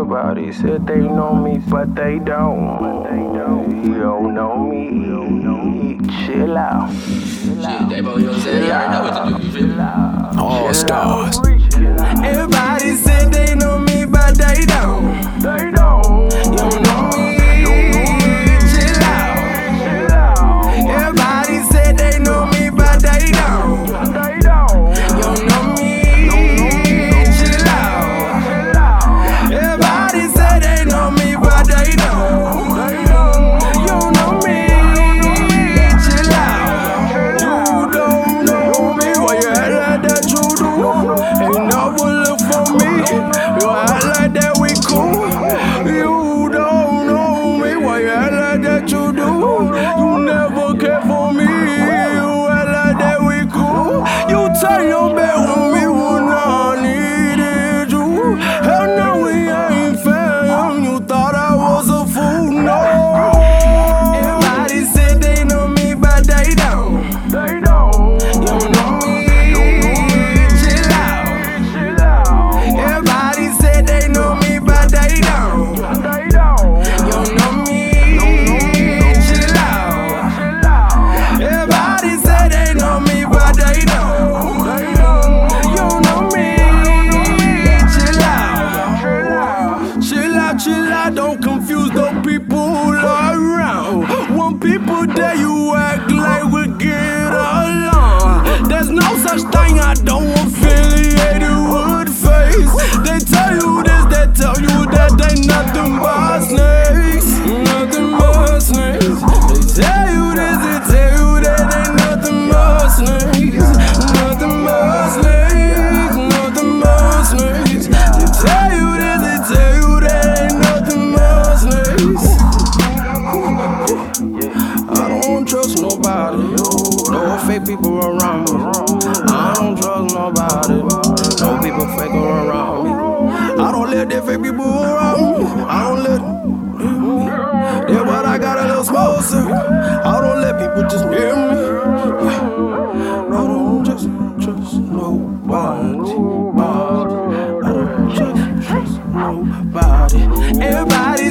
Everybody said they know me, but they don't. You don't know me. Chill out. Shit, they both, you know what Never look for me. You act like that we cool. Chill out. Don't confuse the people around. When people there, you act like we get along. There's no such thing. I don't affiliated I don't trust nobody. No fake people around me. I don't trust nobody. No people fake around me. I don't let that fake people around me. I don't let. Yeah, but I got a little smoke. I don't let people just near me. I don't just trust nobody. I don't just trust nobody. Everybody